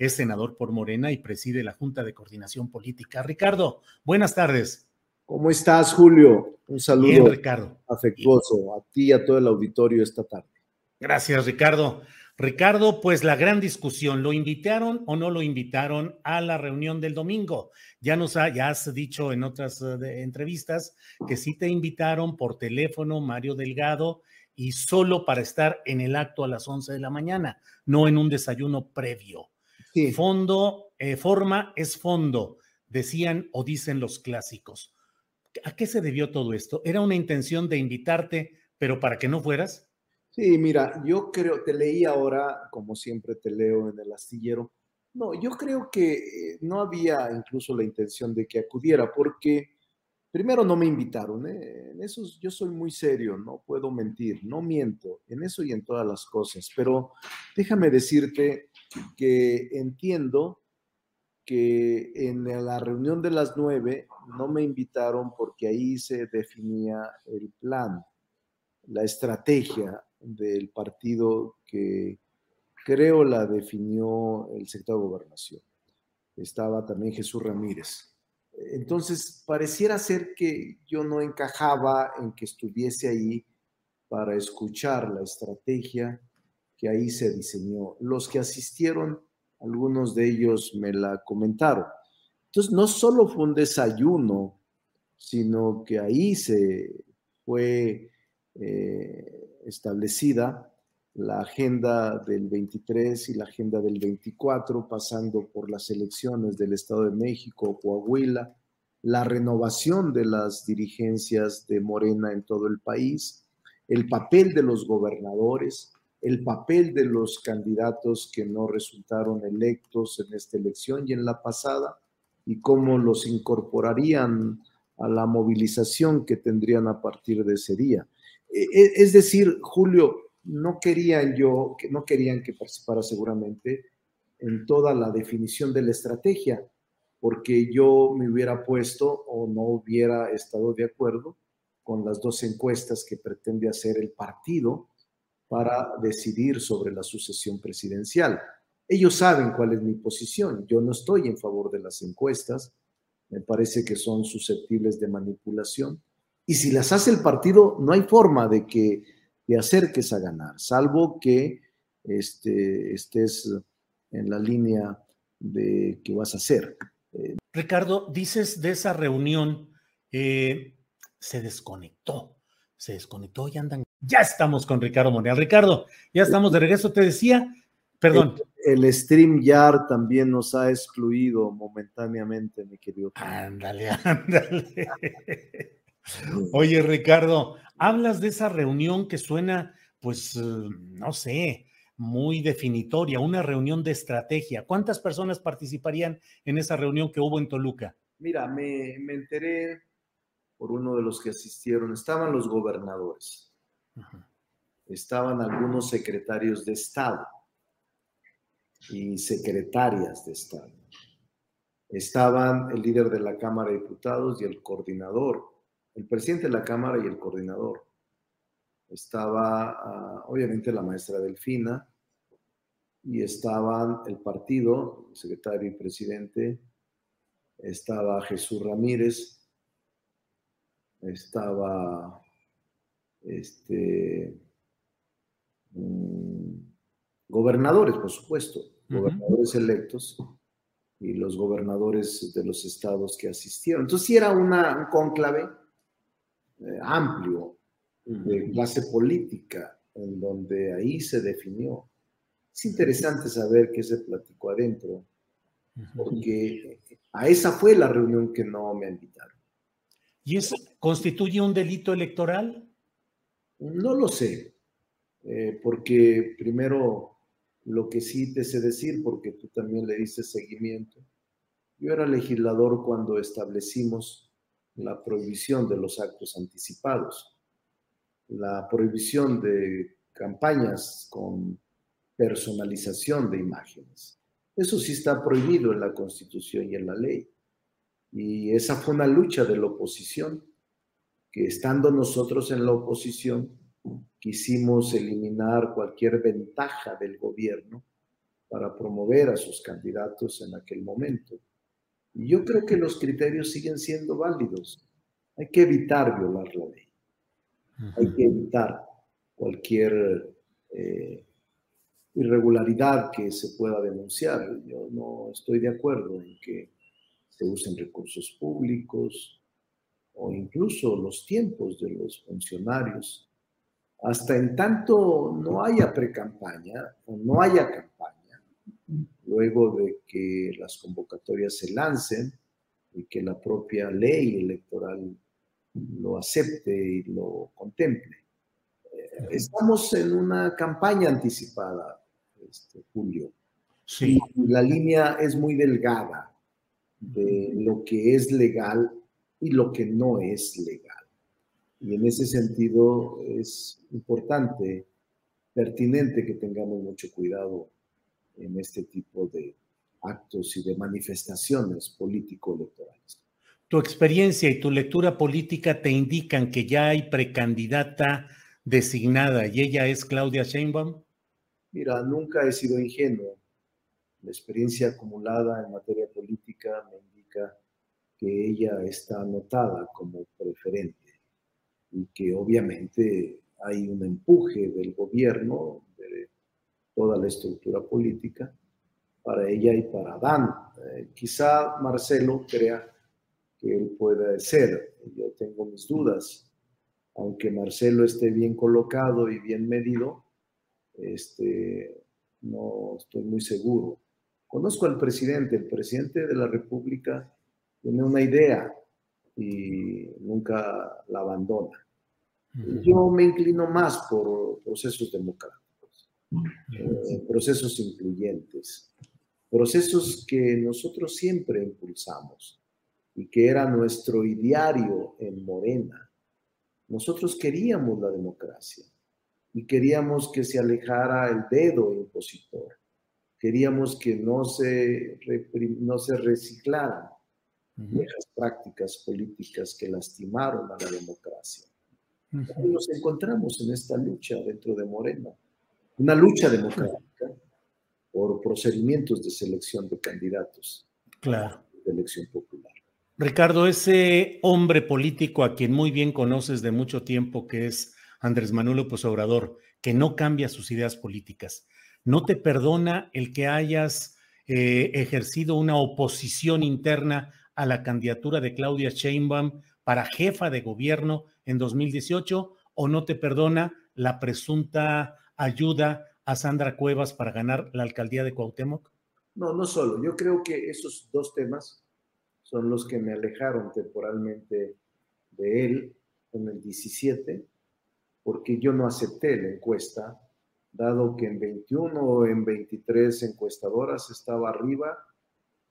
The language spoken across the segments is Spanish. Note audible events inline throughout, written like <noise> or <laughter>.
es senador por Morena y preside la Junta de Coordinación Política. Ricardo, buenas tardes. ¿Cómo estás, Julio? Un saludo Bien, Ricardo. afectuoso a ti y a todo el auditorio esta tarde. Gracias, Ricardo. Ricardo, pues la gran discusión, ¿lo invitaron o no lo invitaron a la reunión del domingo? Ya nos ha, ya has dicho en otras eh, de- entrevistas que sí te invitaron por teléfono, Mario Delgado, y solo para estar en el acto a las 11 de la mañana, no en un desayuno previo. Sí, Fondo, eh, forma es fondo, decían o dicen los clásicos. ¿A qué se debió todo esto? ¿Era una intención de invitarte, pero para que no fueras? sí, mira, yo creo, te leí ahora, como siempre te leo en el astillero. No, yo creo que eh, no había incluso la intención de que acudiera, porque primero no me invitaron, ¿eh? En eso yo soy muy serio, no puedo mentir, no miento, en eso y en todas las cosas, pero déjame decirte que entiendo que en la reunión de las nueve no me invitaron porque ahí se definía el plan, la estrategia del partido que creo la definió el secretario de Gobernación. Estaba también Jesús Ramírez. Entonces, pareciera ser que yo no encajaba en que estuviese ahí para escuchar la estrategia que ahí se diseñó. Los que asistieron, algunos de ellos me la comentaron. Entonces, no solo fue un desayuno, sino que ahí se fue eh, establecida la agenda del 23 y la agenda del 24, pasando por las elecciones del Estado de México, Coahuila, la renovación de las dirigencias de Morena en todo el país, el papel de los gobernadores, el papel de los candidatos que no resultaron electos en esta elección y en la pasada, y cómo los incorporarían a la movilización que tendrían a partir de ese día. E- e- Es decir, Julio, no querían yo, no querían que participara seguramente en toda la definición de la estrategia, porque yo me hubiera puesto o no hubiera estado de acuerdo con las dos encuestas que pretende hacer el partido para decidir sobre la sucesión presidencial. Ellos saben cuál es mi posición. Yo no estoy en favor de las encuestas. Me parece que son susceptibles de manipulación. Y si las hace el partido, no hay forma de que te acerques a ganar, salvo que este, estés en la línea de que vas a hacer. Ricardo, dices de esa reunión, eh, se desconectó, se desconectó y andan. Ya estamos con Ricardo Monreal. Ricardo, ya estamos de regreso. Te decía, perdón. El, el StreamYard también nos ha excluido momentáneamente, mi querido. Ándale, ándale. Oye, Ricardo, hablas de esa reunión que suena, pues, no sé, muy definitoria, una reunión de estrategia. ¿Cuántas personas participarían en esa reunión que hubo en Toluca? Mira, me, me enteré por uno de los que asistieron, estaban los gobernadores, estaban algunos secretarios de Estado y secretarias de Estado. Estaban el líder de la Cámara de Diputados y el coordinador, el presidente de la Cámara y el coordinador. Estaba, uh, obviamente, la maestra Delfina, y estaban el partido, el secretario y presidente, estaba Jesús Ramírez, estaba este, mm, gobernadores, por supuesto, gobernadores electos y los gobernadores de los estados que asistieron. Entonces sí era una, un cónclave eh, amplio de clase política, en donde ahí se definió. Es interesante saber qué se platicó adentro, porque a esa fue la reunión que no me invitaron. ¿Y eso constituye un delito electoral? No lo sé, eh, porque primero lo que sí te sé decir, porque tú también le diste seguimiento, yo era legislador cuando establecimos la prohibición de los actos anticipados, la prohibición de campañas con personalización de imágenes. Eso sí está prohibido en la Constitución y en la ley. Y esa fue una lucha de la oposición, que estando nosotros en la oposición, quisimos eliminar cualquier ventaja del gobierno para promover a sus candidatos en aquel momento. Y yo creo que los criterios siguen siendo válidos. Hay que evitar violar la ley. Hay que evitar cualquier eh, irregularidad que se pueda denunciar. Yo no estoy de acuerdo en que se usen recursos públicos o incluso los tiempos de los funcionarios. Hasta en tanto no haya precampaña o no haya campaña, luego de que las convocatorias se lancen y que la propia ley electoral lo acepte y lo contemple. Eh, estamos en una campaña anticipada, este, Julio. Sí. la línea es muy delgada de lo que es legal y lo que no es legal. Y en ese sentido es importante, pertinente que tengamos mucho cuidado en este tipo de actos y de manifestaciones político-electorales. Tu experiencia y tu lectura política te indican que ya hay precandidata designada y ella es Claudia Sheinbaum. Mira, nunca he sido ingenuo. La experiencia acumulada en materia política me indica que ella está anotada como preferente y que obviamente hay un empuje del gobierno, de toda la estructura política, para ella y para Dan. Eh, quizá Marcelo crea que él pueda ser. Yo tengo mis dudas. Aunque Marcelo esté bien colocado y bien medido, este, no estoy muy seguro. Conozco al presidente, el presidente de la República tiene una idea y nunca la abandona. Yo me inclino más por procesos democráticos, eh, procesos incluyentes, procesos que nosotros siempre impulsamos y que era nuestro ideario en Morena. Nosotros queríamos la democracia y queríamos que se alejara el dedo impositor. Queríamos que no se, no se reciclaran viejas prácticas políticas que lastimaron a la democracia. nos encontramos en esta lucha dentro de Morena, una lucha democrática por procedimientos de selección de candidatos claro. de elección popular. Ricardo, ese hombre político a quien muy bien conoces de mucho tiempo, que es Andrés Manuel López Obrador, que no cambia sus ideas políticas. No te perdona el que hayas eh, ejercido una oposición interna a la candidatura de Claudia Sheinbaum para jefa de gobierno en 2018 o no te perdona la presunta ayuda a Sandra Cuevas para ganar la alcaldía de Cuauhtémoc? No, no solo. Yo creo que esos dos temas son los que me alejaron temporalmente de él en el 17 porque yo no acepté la encuesta, dado que en 21 o en 23 encuestadoras estaba arriba,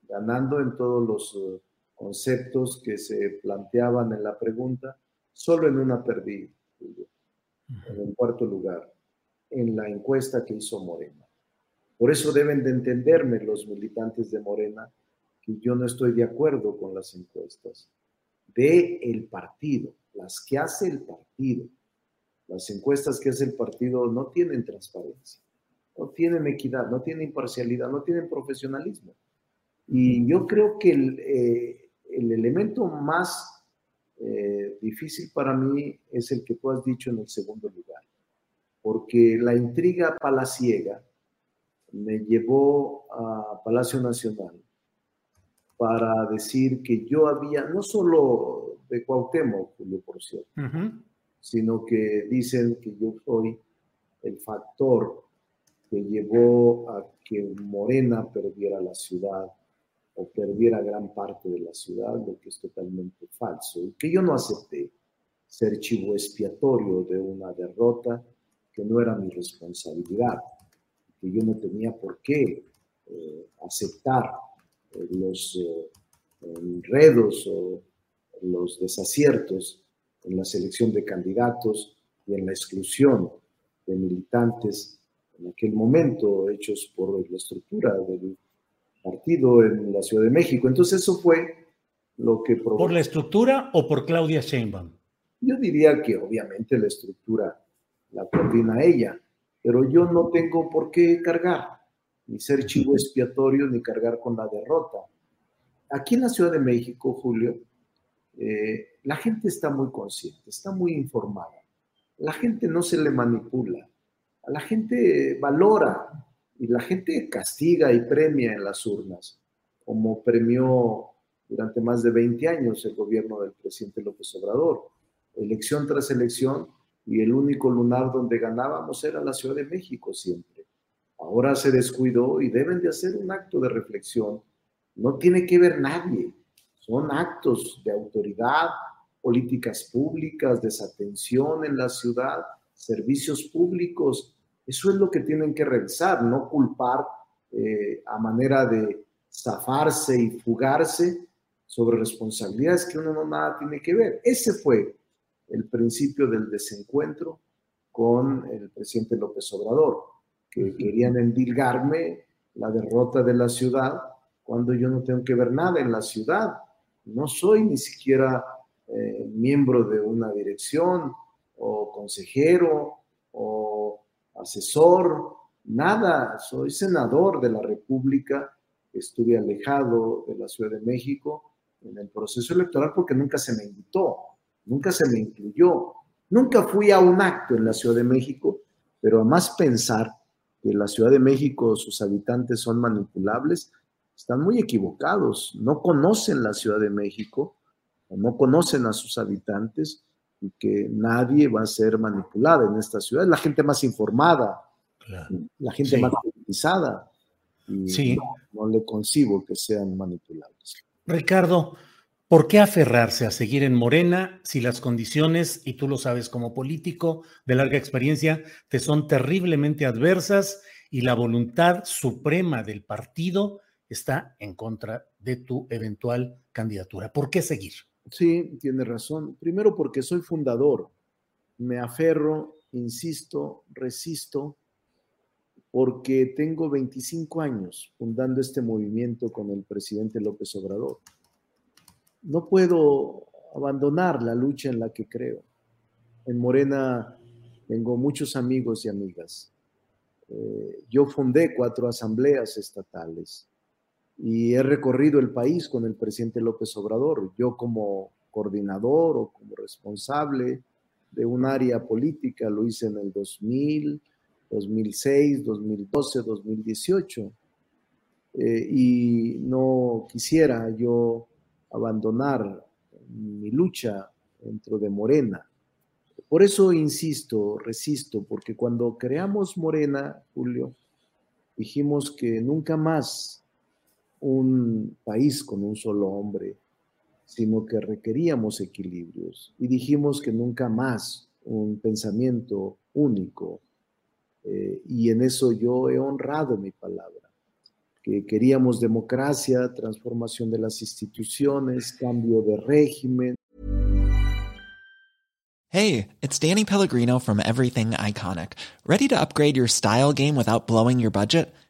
ganando en todos los eh, conceptos que se planteaban en la pregunta, solo en una perdí, en el cuarto lugar, en la encuesta que hizo Morena. Por eso deben de entenderme los militantes de Morena que yo no estoy de acuerdo con las encuestas de el partido, las que hace el partido las encuestas que hace el partido no tienen transparencia. no tienen equidad, no tienen imparcialidad, no tienen profesionalismo. Y yo creo que el, eh, el elemento más eh, difícil para mí es el que tú has dicho en el segundo lugar, porque la intriga palaciega me llevó a Palacio Nacional para decir que yo había, no solo de Cuauhtémoc, Julio, por cierto, sino que dicen que yo soy el factor que llevó a que Morena perdiera la ciudad o perdiera gran parte de la ciudad, lo que es totalmente falso, y que yo no acepté ser chivo expiatorio de una derrota que no era mi responsabilidad, que yo no tenía por qué eh, aceptar eh, los eh, enredos o los desaciertos en la selección de candidatos y en la exclusión de militantes en aquel momento hechos por la estructura del partido en la Ciudad de México. Entonces eso fue lo que provocó. ¿Por la estructura o por Claudia Sheinbaum? Yo diría que obviamente la estructura la coordina ella, pero yo no tengo por qué cargar, ni ser chivo expiatorio, ni cargar con la derrota. Aquí en la Ciudad de México, Julio, eh, la gente está muy consciente, está muy informada. La gente no se le manipula, a la gente valora y la gente castiga y premia en las urnas, como premió durante más de 20 años el gobierno del presidente López Obrador. Elección tras elección y el único lunar donde ganábamos era la Ciudad de México siempre. Ahora se descuidó y deben de hacer un acto de reflexión. No tiene que ver nadie. Son actos de autoridad, políticas públicas, desatención en la ciudad, servicios públicos eso es lo que tienen que revisar, no culpar eh, a manera de zafarse y fugarse sobre responsabilidades que uno no nada tiene que ver. Ese fue el principio del desencuentro con el presidente López Obrador, que querían endilgarme la derrota de la ciudad cuando yo no tengo que ver nada en la ciudad. No soy ni siquiera eh, miembro de una dirección o consejero asesor, nada, soy senador de la República, estuve alejado de la Ciudad de México en el proceso electoral porque nunca se me invitó, nunca se me incluyó, nunca fui a un acto en la Ciudad de México, pero a más pensar que la Ciudad de México, sus habitantes son manipulables, están muy equivocados, no conocen la Ciudad de México, no conocen a sus habitantes y que nadie va a ser manipulada en esta ciudad. Es la gente más informada, la gente más politizada. Y sí. no, le concibo que sean manipulables. Ricardo, ¿por qué aferrarse a seguir en Morena si las condiciones, y tú lo sabes como político de larga experiencia, te son terriblemente adversas y la voluntad suprema del partido está en contra de tu eventual candidatura? ¿Por qué seguir? Sí, tiene razón. Primero porque soy fundador. Me aferro, insisto, resisto, porque tengo 25 años fundando este movimiento con el presidente López Obrador. No puedo abandonar la lucha en la que creo. En Morena tengo muchos amigos y amigas. Eh, yo fundé cuatro asambleas estatales y he recorrido el país con el presidente López Obrador. Yo como coordinador o como responsable de un área política lo hice en el 2000, 2006, 2012, 2018. y no quisiera yo abandonar mi lucha dentro de Morena. Por eso insisto, resisto, porque cuando creamos Morena, Julio, dijimos que nunca más un país con un solo hombre, sino que requeríamos equilibrios y dijimos que nunca más un pensamiento único. Eh, y en eso yo he honrado mi palabra, que queríamos democracia, transformación de las instituciones, cambio de régimen. Hey, it's Danny Pellegrino from Everything Iconic. ¿Ready to upgrade your style game without blowing your budget?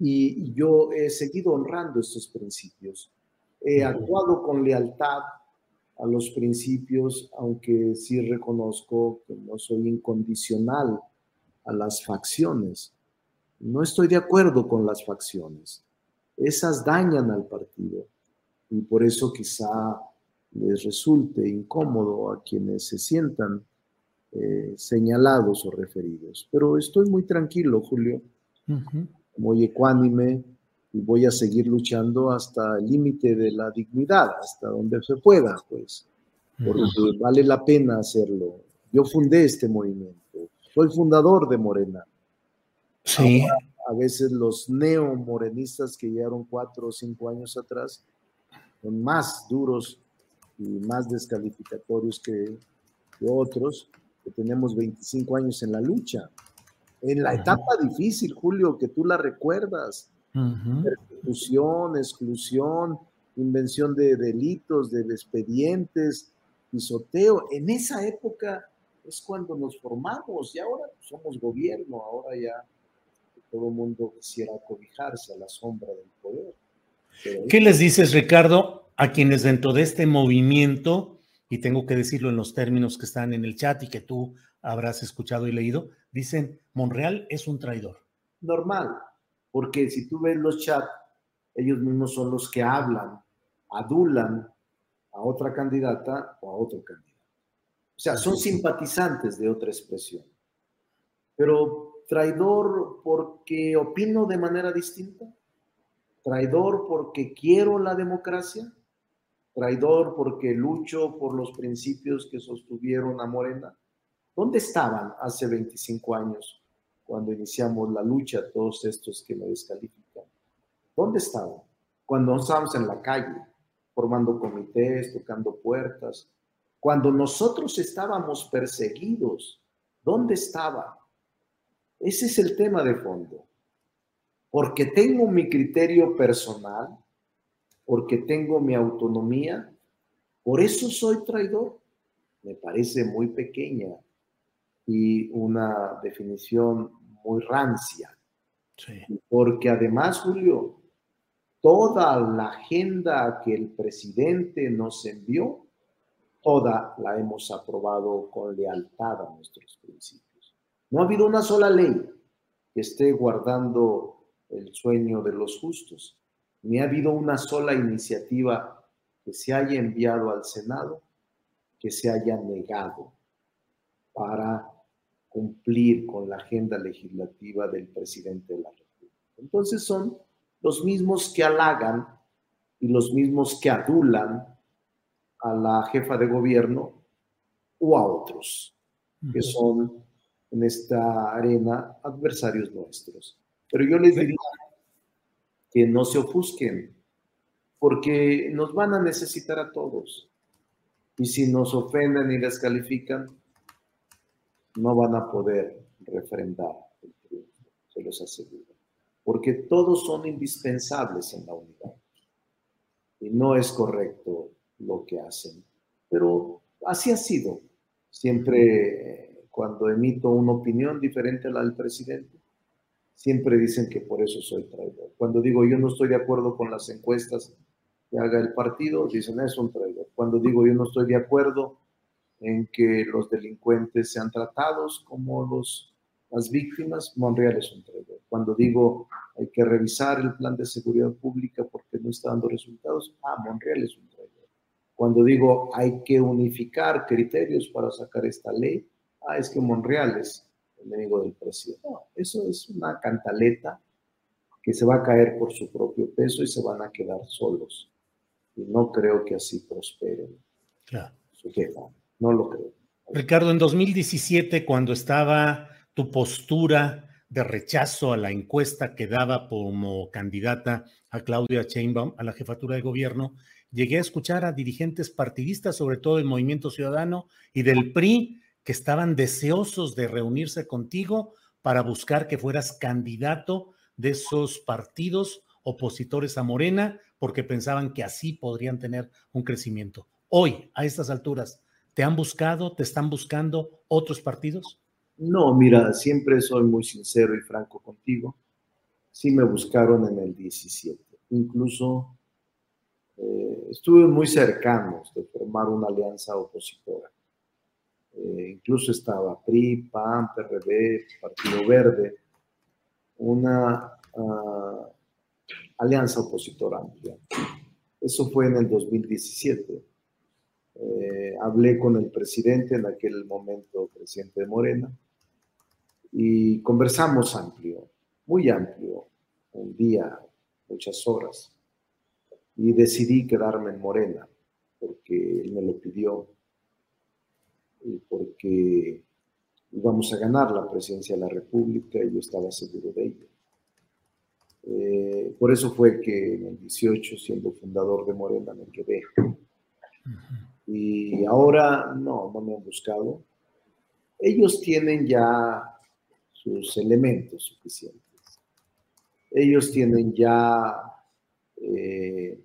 Y yo he seguido honrando estos principios. He actuado con lealtad a los principios, aunque sí reconozco que no soy incondicional a las facciones. No estoy de acuerdo con las facciones. Esas dañan al partido y por eso quizá les resulte incómodo a quienes se sientan eh, señalados o referidos. Pero estoy muy tranquilo, Julio, muy ecuánime y voy a seguir luchando hasta el límite de la dignidad, hasta donde se pueda, pues, porque vale la pena hacerlo. Yo fundé este movimiento, soy fundador de Morena. Sí. Ahora, a veces los neomorenistas que llegaron cuatro o cinco años atrás son más duros y más descalificatorios que, que otros, que tenemos 25 años en la lucha. En la etapa difícil, Julio, que tú la recuerdas, persecución, exclusión, invención de delitos, de expedientes, pisoteo. En esa época es cuando nos formamos y ahora somos gobierno, ahora ya todo el mundo quisiera cobijarse a la sombra del poder. Pero ¿Qué les dices, Ricardo, a quienes dentro de este movimiento, y tengo que decirlo en los términos que están en el chat y que tú habrás escuchado y leído, dicen, Monreal es un traidor? normal, porque si tú ves los chats, ellos mismos son los que hablan, adulan a otra candidata o a otro candidato. O sea, son simpatizantes de otra expresión. Pero traidor porque opino de manera distinta, traidor porque quiero la democracia, traidor porque lucho por los principios que sostuvieron a Morena. ¿Dónde estaban hace 25 años cuando iniciamos la lucha todos estos que me descalifican? ¿Dónde estaban? Cuando estábamos en la calle, formando comités, tocando puertas. Cuando nosotros estábamos perseguidos, ¿dónde estaba? Ese es el tema de fondo. Porque tengo mi criterio personal, porque tengo mi autonomía, por eso soy traidor. Me parece muy pequeña y una definición muy rancia. Sí. Porque además, Julio, toda la agenda que el presidente nos envió, toda la hemos aprobado con lealtad a nuestros principios. No ha habido una sola ley que esté guardando el sueño de los justos, ni ha habido una sola iniciativa que se haya enviado al Senado que se haya negado para cumplir con la agenda legislativa del presidente de la República. Entonces son los mismos que halagan y los mismos que adulan a la jefa de gobierno o a otros, que son en esta arena adversarios nuestros. Pero yo les diría que no se ofusquen, porque nos van a necesitar a todos. Y si nos ofenden y descalifican, no van a poder refrendar el triunfo, se los aseguro. Porque todos son indispensables en la unidad. Y no es correcto lo que hacen. Pero así ha sido. Siempre cuando emito una opinión diferente a la del presidente, siempre dicen que por eso soy traidor. Cuando digo yo no estoy de acuerdo con las encuestas que haga el partido, dicen es un traidor. Cuando digo yo no estoy de acuerdo en que los delincuentes sean tratados como los, las víctimas, Monreal es un traidor. Cuando digo hay que revisar el plan de seguridad pública porque no está dando resultados, ah, Monreal es un traidor. Cuando digo hay que unificar criterios para sacar esta ley, ah, es que Monreal es enemigo del presidente. No, eso es una cantaleta que se va a caer por su propio peso y se van a quedar solos. Y no creo que así prosperen claro. su jefa. No lo creo. Ricardo, en 2017, cuando estaba tu postura de rechazo a la encuesta que daba como candidata a Claudia Sheinbaum a la jefatura de gobierno, llegué a escuchar a dirigentes partidistas, sobre todo del Movimiento Ciudadano y del PRI, estaban deseosos de reunirse contigo para buscar que fueras candidato de esos partidos opositores a Morena, porque pensaban que así podrían tener un crecimiento. Hoy, a estas alturas, ¿te han buscado, te están buscando otros partidos? No, mira, siempre soy muy sincero y franco contigo. Sí me buscaron en el 17. Incluso eh, estuve muy cercanos de formar una alianza opositora. Eh, incluso estaba PRI, PAN, PRD, Partido Verde, una uh, alianza opositora amplia. Eso fue en el 2017. Eh, hablé con el presidente, en aquel momento presidente de Morena, y conversamos amplio, muy amplio, un día, muchas horas, y decidí quedarme en Morena, porque él me lo pidió, porque íbamos a ganar la presidencia de la República y yo estaba seguro de ello. Eh, por eso fue que en el 18, siendo fundador de Morena, me quedé. Y ahora no, no me han buscado. Ellos tienen ya sus elementos suficientes. Ellos tienen ya eh,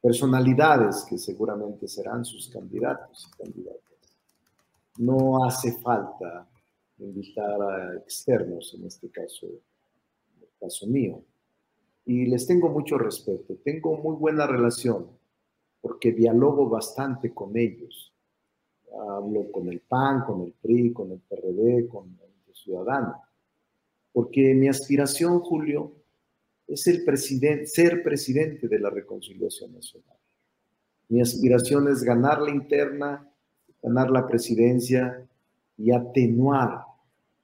personalidades que seguramente serán sus candidatos y candidatas. No hace falta invitar a externos, en este caso, en el caso mío. Y les tengo mucho respeto, tengo muy buena relación, porque dialogo bastante con ellos. Hablo con el PAN, con el PRI, con el PRD, con el Ciudadano. Porque mi aspiración, Julio, es el presidente, ser presidente de la reconciliación nacional. Mi aspiración es ganar la interna, ganar la presidencia y atenuar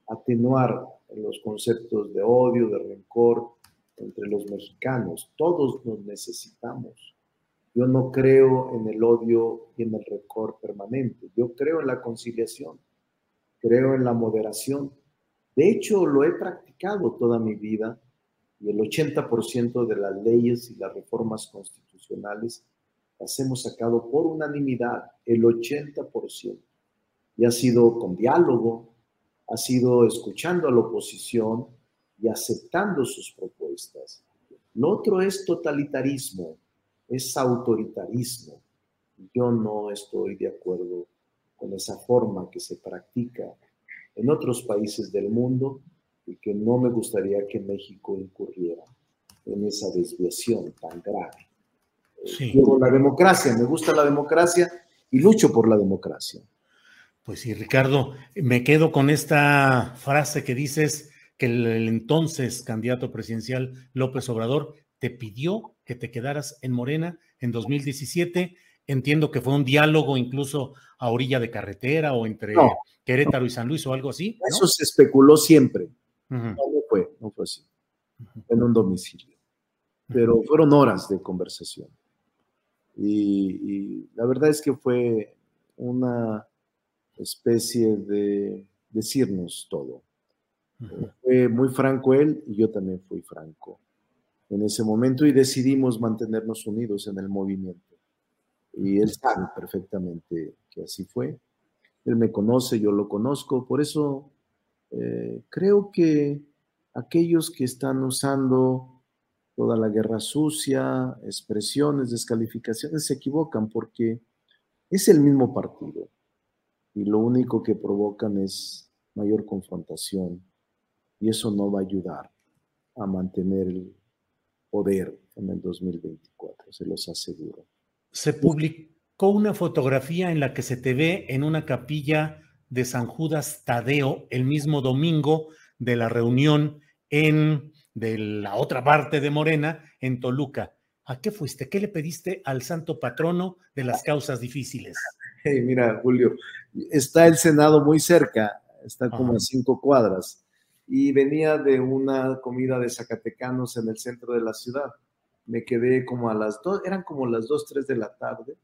atenuar los conceptos de odio, de rencor entre los mexicanos. Todos nos necesitamos. Yo no creo en el odio y en el rencor permanente. Yo creo en la conciliación. Creo en la moderación. De hecho, lo he practicado toda mi vida y el 80% de las leyes y las reformas constitucionales las hemos sacado por unanimidad, el 80%. Y ha sido con diálogo, ha sido escuchando a la oposición y aceptando sus propuestas. Lo otro es totalitarismo, es autoritarismo. Yo no estoy de acuerdo con esa forma que se practica en otros países del mundo y que no me gustaría que México incurriera en esa desviación tan grave. Sí. la democracia, me gusta la democracia y lucho por la democracia. Pues sí, Ricardo, me quedo con esta frase que dices que el, entonces candidato presidencial López Obrador te pidió que te quedaras en Morena en 2017. Entiendo que fue un diálogo incluso a orilla de carretera o entre Querétaro y San Luis o algo así. Eso se especuló siempre. No, fue, no fue así. En un domicilio. Pero fueron horas de conversación. Y la verdad es que fue una especie de decirnos todo. Fue muy franco él y yo también fui franco en ese momento y decidimos mantenernos unidos en el movimiento. Y él sabe perfectamente que así fue. Él me conoce, yo lo conozco, por eso eh, creo que aquellos que están usando toda la guerra sucia, expresiones, descalificaciones, se equivocan porque es el mismo partido y lo único que provocan es mayor confrontación y eso no va a ayudar a mantener el poder en el 2024, se los aseguro. Se publicó una fotografía en la que se te ve en una capilla de San Judas Tadeo el mismo domingo de la reunión en de la otra parte de Morena en Toluca. ¿A qué fuiste? ¿Qué le pediste al santo patrono de las causas difíciles? <laughs> Hey, mira, Julio, está el Senado muy cerca, está como Ajá. a cinco cuadras, y venía de una comida de zacatecanos en el centro de la ciudad. Me quedé como a las dos, eran como las dos, tres de la tarde,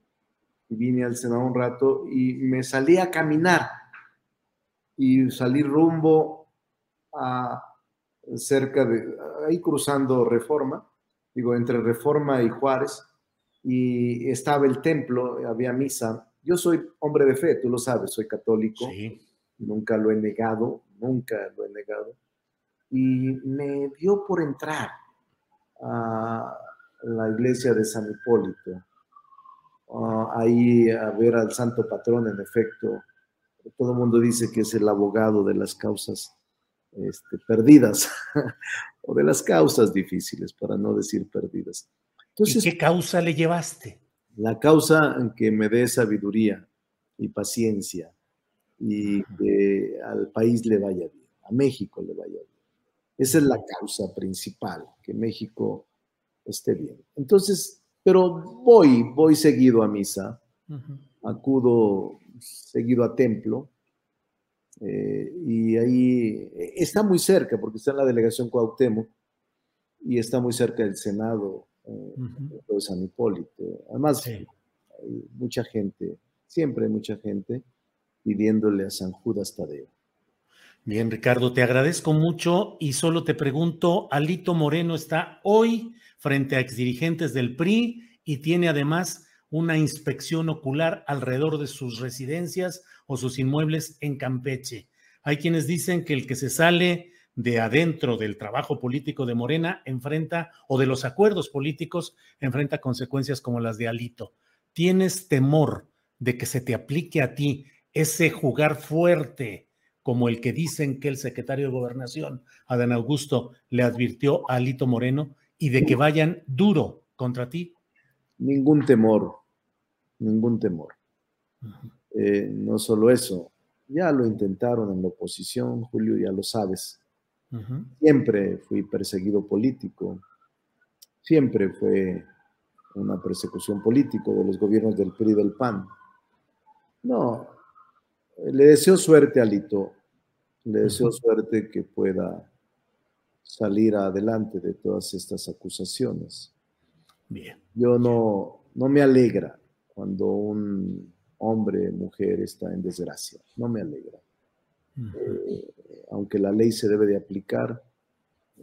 y vine al Senado un rato y me salí a caminar y salí rumbo a cerca de, ahí cruzando Reforma, digo, entre Reforma y Juárez, y estaba el templo, había misa. Yo soy hombre de fe, tú lo sabes, soy católico, Sí. nunca lo he negado, nunca lo he negado. Y me dio por entrar a la iglesia de San Hipólito, ah, ahí a ver al santo patrón, en efecto. Todo el mundo dice que es el abogado de las causas este, perdidas <laughs> o de las causas difíciles, para no decir perdidas. Entonces, ¿Y qué causa le llevaste? la causa en que me dé sabiduría y paciencia y que al país le vaya bien, a México le vaya bien. Esa es la causa principal, que México esté bien. Entonces, pero voy, voy seguido a misa, acudo seguido a templo, eh, y ahí eh, está muy cerca, porque está en la delegación Cuauhtémoc, y está muy cerca del Senado eh, de San Hipólito. Además, Sí. hay mucha gente, siempre hay mucha gente pidiéndole a San Judas Tadeo. Bien, Ricardo, te agradezco mucho y solo te pregunto, Alito Moreno está hoy frente a exdirigentes del PRI y tiene además una inspección ocular alrededor de sus residencias o sus inmuebles en Campeche. Hay quienes dicen que el que se sale de adentro del trabajo político de Morena enfrenta, o de los acuerdos políticos, enfrenta consecuencias como las de Alito. ¿Tienes temor de que se te aplique a ti ese jugar fuerte como el que dicen que el secretario de Gobernación, Adán Augusto, le advirtió a Alito Moreno y de que vayan duro contra ti? Ningún temor, ningún temor. Eh, no solo eso, ya lo intentaron en la oposición, Julio, ya lo sabes. Siempre fui perseguido político, siempre fue una persecución política de los gobiernos del PRI y del PAN. No, le deseo suerte a Lito, le deseo suerte que pueda salir adelante de todas estas acusaciones. Bien. Yo no, no me alegra cuando un hombre, mujer está en desgracia, no me alegra. Ujú. Eh, aunque la ley se debe de aplicar,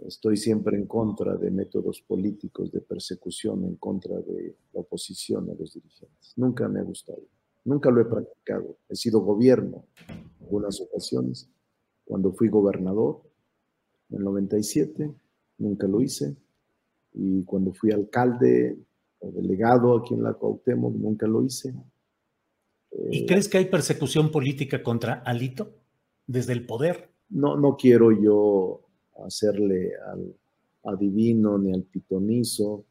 estoy siempre en contra de métodos políticos de persecución, en contra de la oposición a los dirigentes. Nunca me ha gustado, nunca lo he practicado. He sido gobierno en algunas ocasiones. Cuando fui gobernador en el 97, nunca lo hice. Y cuando fui alcalde o delegado aquí en la Cuauhtémoc, nunca lo hice. ¿Y Eh, crees que hay persecución política contra Alito desde el poder? no, no quiero yo hacerle al adivino ni al pitonizo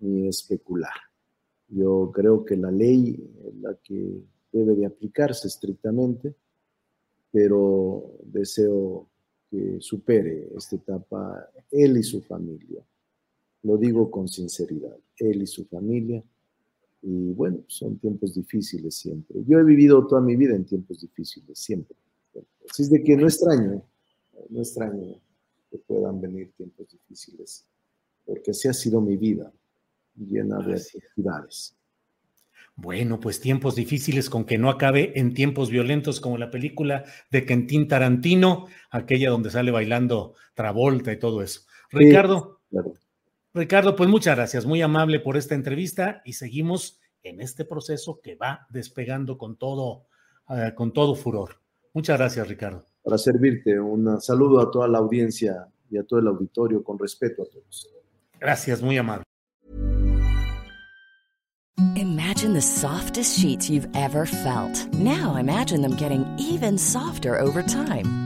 ni especular. Yo creo que la ley es la que debe de aplicarse estrictamente, pero deseo que supere esta etapa él y su familia. Lo digo con sinceridad, él y su familia. Y bueno, son tiempos difíciles siempre. Yo he vivido toda mi vida en tiempos difíciles, siempre. Así es de que no extraño, no extraño que puedan venir tiempos difíciles, porque así ha sido mi vida, llena de actividades. Bueno, pues tiempos difíciles con que no acabe en tiempos violentos como la película de Quentin Tarantino, aquella donde sale bailando Travolta y todo eso. Ricardo, Claro. Ricardo, pues muchas gracias, muy amable por esta entrevista y seguimos en este proceso que va despegando con todo, eh, con todo furor. Muchas gracias, Ricardo. Para servirte, un saludo a toda la audiencia y a todo el auditorio, con respeto a todos. Gracias, muy amable. Imagine the softest sheets you've ever felt. Now imagine them getting even softer over time.